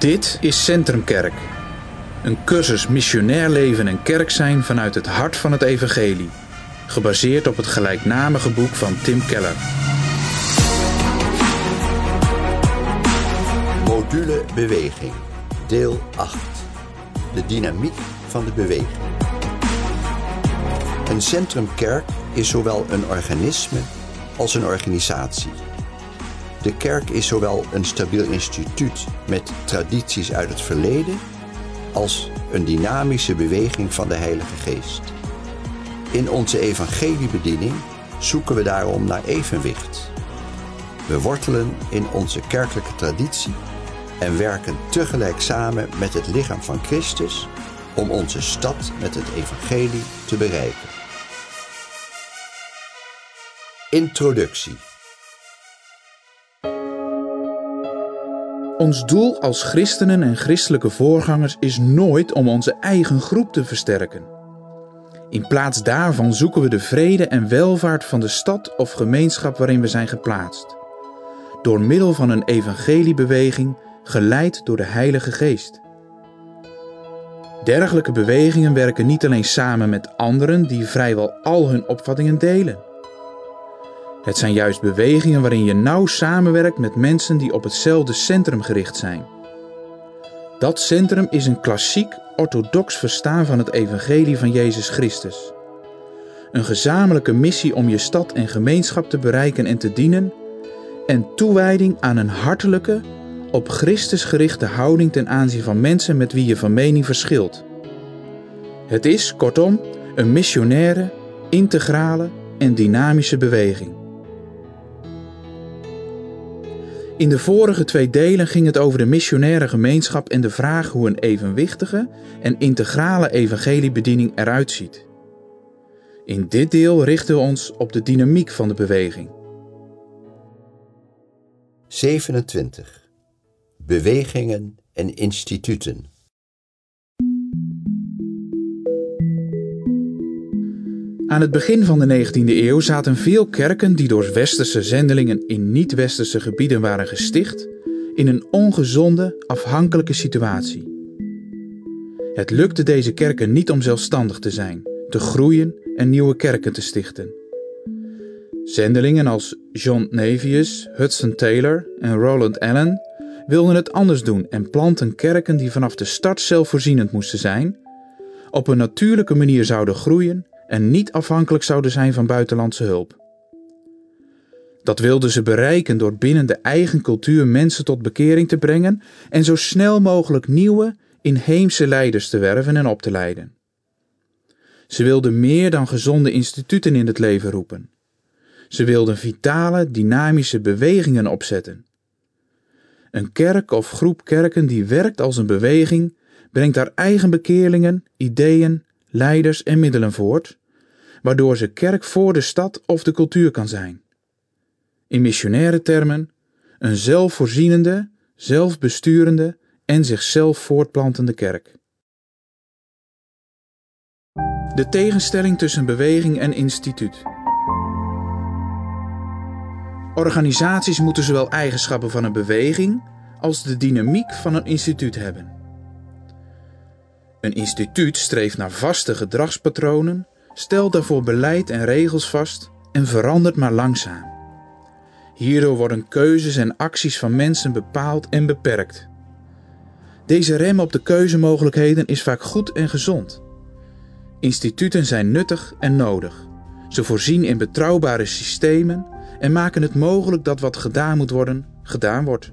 Dit is Centrumkerk. Een cursus missionair leven en kerk zijn vanuit het hart van het evangelie. Gebaseerd op het gelijknamige boek van Tim Keller. Module Beweging, deel 8. De dynamiek van de beweging. Een centrumkerk is zowel een organisme als een organisatie. De kerk is zowel een stabiel instituut met tradities uit het verleden als een dynamische beweging van de Heilige Geest. In onze evangeliebediening zoeken we daarom naar evenwicht. We wortelen in onze kerkelijke traditie en werken tegelijk samen met het lichaam van Christus om onze stad met het evangelie te bereiken. Introductie Ons doel als christenen en christelijke voorgangers is nooit om onze eigen groep te versterken. In plaats daarvan zoeken we de vrede en welvaart van de stad of gemeenschap waarin we zijn geplaatst. Door middel van een evangeliebeweging geleid door de Heilige Geest. Dergelijke bewegingen werken niet alleen samen met anderen die vrijwel al hun opvattingen delen. Het zijn juist bewegingen waarin je nauw samenwerkt met mensen die op hetzelfde centrum gericht zijn. Dat centrum is een klassiek orthodox verstaan van het evangelie van Jezus Christus. Een gezamenlijke missie om je stad en gemeenschap te bereiken en te dienen en toewijding aan een hartelijke, op Christus gerichte houding ten aanzien van mensen met wie je van mening verschilt. Het is, kortom, een missionaire, integrale en dynamische beweging. In de vorige twee delen ging het over de missionaire gemeenschap en de vraag hoe een evenwichtige en integrale evangeliebediening eruit ziet. In dit deel richten we ons op de dynamiek van de beweging. 27. Bewegingen en instituten. Aan het begin van de 19e eeuw zaten veel kerken die door westerse zendelingen in niet-westerse gebieden waren gesticht, in een ongezonde, afhankelijke situatie. Het lukte deze kerken niet om zelfstandig te zijn, te groeien en nieuwe kerken te stichten. Zendelingen als John Navius, Hudson Taylor en Roland Allen wilden het anders doen en planten kerken die vanaf de start zelfvoorzienend moesten zijn, op een natuurlijke manier zouden groeien en niet afhankelijk zouden zijn van buitenlandse hulp. Dat wilden ze bereiken door binnen de eigen cultuur mensen tot bekering te brengen en zo snel mogelijk nieuwe, inheemse leiders te werven en op te leiden. Ze wilden meer dan gezonde instituten in het leven roepen. Ze wilden vitale, dynamische bewegingen opzetten. Een kerk of groep kerken die werkt als een beweging, brengt haar eigen bekeerlingen, ideeën, leiders en middelen voort, waardoor ze kerk voor de stad of de cultuur kan zijn. In missionaire termen, een zelfvoorzienende, zelfbesturende en zichzelf voortplantende kerk. De tegenstelling tussen beweging en instituut. Organisaties moeten zowel eigenschappen van een beweging als de dynamiek van een instituut hebben. Een instituut streeft naar vaste gedragspatronen, stelt daarvoor beleid en regels vast en verandert maar langzaam. Hierdoor worden keuzes en acties van mensen bepaald en beperkt. Deze rem op de keuzemogelijkheden is vaak goed en gezond. Instituten zijn nuttig en nodig. Ze voorzien in betrouwbare systemen en maken het mogelijk dat wat gedaan moet worden, gedaan wordt.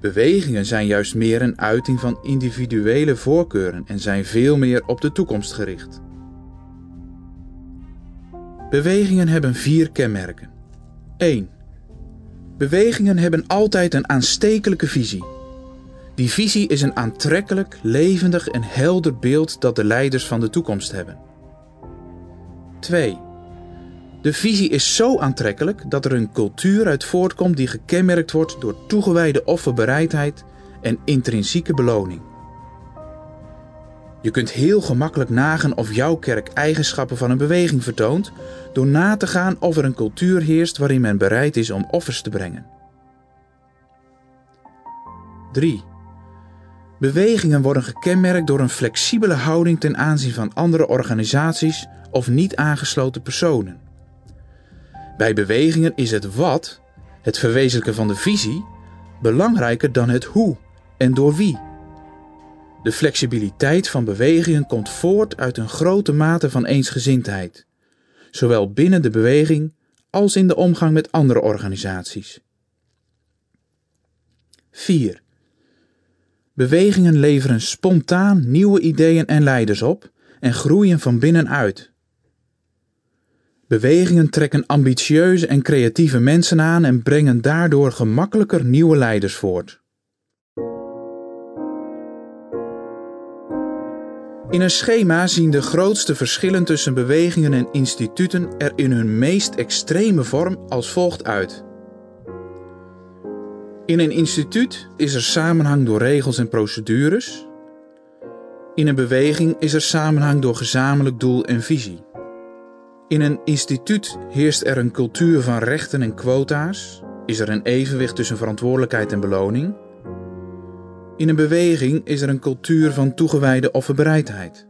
Bewegingen zijn juist meer een uiting van individuele voorkeuren en zijn veel meer op de toekomst gericht. Bewegingen hebben vier kenmerken. 1. Bewegingen hebben altijd een aanstekelijke visie. Die visie is een aantrekkelijk, levendig en helder beeld dat de leiders van de toekomst hebben. 2. De visie is zo aantrekkelijk dat er een cultuur uit voortkomt die gekenmerkt wordt door toegewijde offerbereidheid en intrinsieke beloning. Je kunt heel gemakkelijk nagaan of jouw kerk eigenschappen van een beweging vertoont door na te gaan of er een cultuur heerst waarin men bereid is om offers te brengen. 3. Bewegingen worden gekenmerkt door een flexibele houding ten aanzien van andere organisaties of niet aangesloten personen. Bij bewegingen is het wat, het verwezenlijken van de visie, belangrijker dan het hoe en door wie. De flexibiliteit van bewegingen komt voort uit een grote mate van eensgezindheid, zowel binnen de beweging als in de omgang met andere organisaties. 4. Bewegingen leveren spontaan nieuwe ideeën en leiders op en groeien van binnenuit. Bewegingen trekken ambitieuze en creatieve mensen aan en brengen daardoor gemakkelijker nieuwe leiders voort. In een schema zien de grootste verschillen tussen bewegingen en instituten er in hun meest extreme vorm als volgt uit. In een instituut is er samenhang door regels en procedures. In een beweging is er samenhang door gezamenlijk doel en visie. In een instituut heerst er een cultuur van rechten en quota's. Is er een evenwicht tussen verantwoordelijkheid en beloning. In een beweging is er een cultuur van toegewijde offerbereidheid.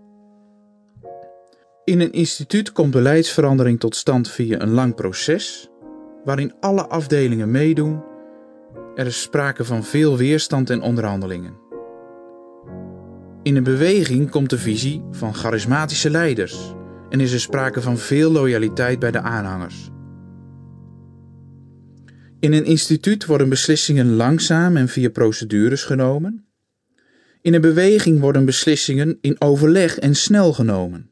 In een instituut komt beleidsverandering tot stand via een lang proces, waarin alle afdelingen meedoen. Er is sprake van veel weerstand en onderhandelingen. In een beweging komt de visie van charismatische leiders en is er sprake van veel loyaliteit bij de aanhangers. In een instituut worden beslissingen langzaam en via procedures genomen. In een beweging worden beslissingen in overleg en snel genomen.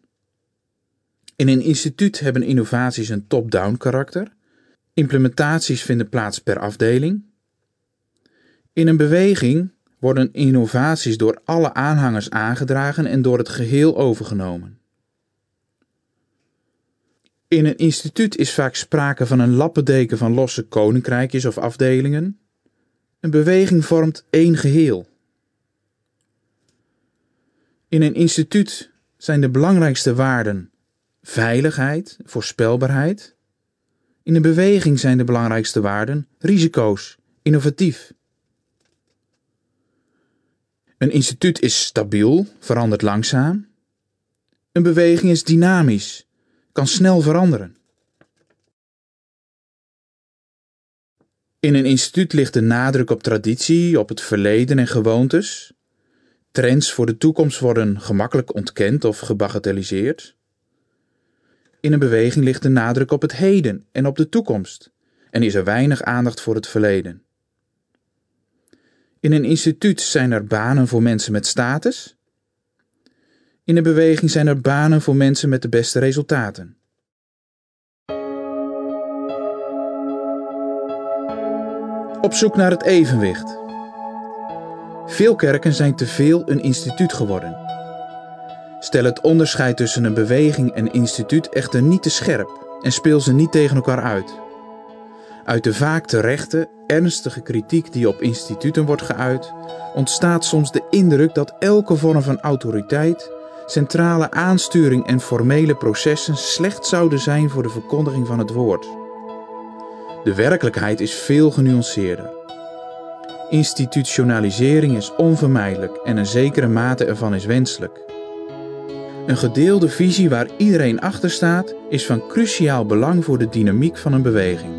In een instituut hebben innovaties een top-down karakter. Implementaties vinden plaats per afdeling. In een beweging worden innovaties door alle aanhangers aangedragen en door het geheel overgenomen. In een instituut is vaak sprake van een lappendeken van losse koninkrijkjes of afdelingen. Een beweging vormt één geheel. In een instituut zijn de belangrijkste waarden veiligheid, voorspelbaarheid. In een beweging zijn de belangrijkste waarden risico's, innovatief. Een instituut is stabiel, verandert langzaam. Een beweging is dynamisch, kan snel veranderen. In een instituut ligt de nadruk op traditie, op het verleden en gewoontes. Trends voor de toekomst worden gemakkelijk ontkend of gebagatelliseerd. In een beweging ligt de nadruk op het heden en op de toekomst en is er weinig aandacht voor het verleden. In een instituut zijn er banen voor mensen met status in de beweging zijn er banen voor mensen met de beste resultaten. Op zoek naar het evenwicht. Veel kerken zijn te veel een instituut geworden. Stel het onderscheid tussen een beweging en instituut echter niet te scherp en speel ze niet tegen elkaar uit. Uit de vaak terechte, ernstige kritiek die op instituten wordt geuit, ontstaat soms de indruk dat elke vorm van autoriteit centrale aansturing en formele processen slecht zouden zijn voor de verkondiging van het woord. De werkelijkheid is veel genuanceerder. Institutionalisering is onvermijdelijk en een zekere mate ervan is wenselijk. Een gedeelde visie waar iedereen achter staat is van cruciaal belang voor de dynamiek van een beweging.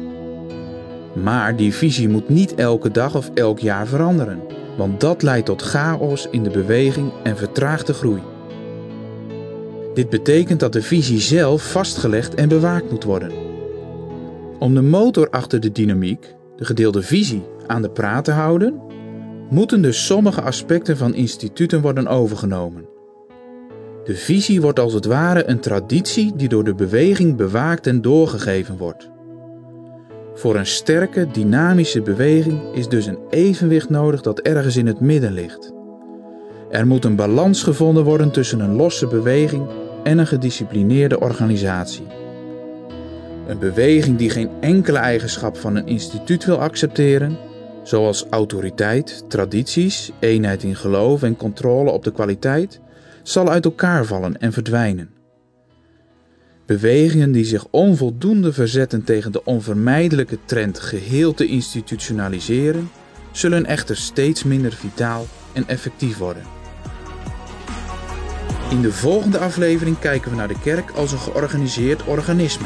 Maar die visie moet niet elke dag of elk jaar veranderen, want dat leidt tot chaos in de beweging en vertraagt de groei. Dit betekent dat de visie zelf vastgelegd en bewaakt moet worden. Om de motor achter de dynamiek, de gedeelde visie, aan de praat te houden, moeten dus sommige aspecten van instituten worden overgenomen. De visie wordt als het ware een traditie die door de beweging bewaakt en doorgegeven wordt. Voor een sterke, dynamische beweging is dus een evenwicht nodig dat ergens in het midden ligt. Er moet een balans gevonden worden tussen een losse beweging en een gedisciplineerde organisatie. Een beweging die geen enkele eigenschap van een instituut wil accepteren, zoals autoriteit, tradities, eenheid in geloof en controle op de kwaliteit, zal uit elkaar vallen en verdwijnen. Bewegingen die zich onvoldoende verzetten tegen de onvermijdelijke trend geheel te institutionaliseren, zullen echter steeds minder vitaal en effectief worden. In de volgende aflevering kijken we naar de kerk als een georganiseerd organisme.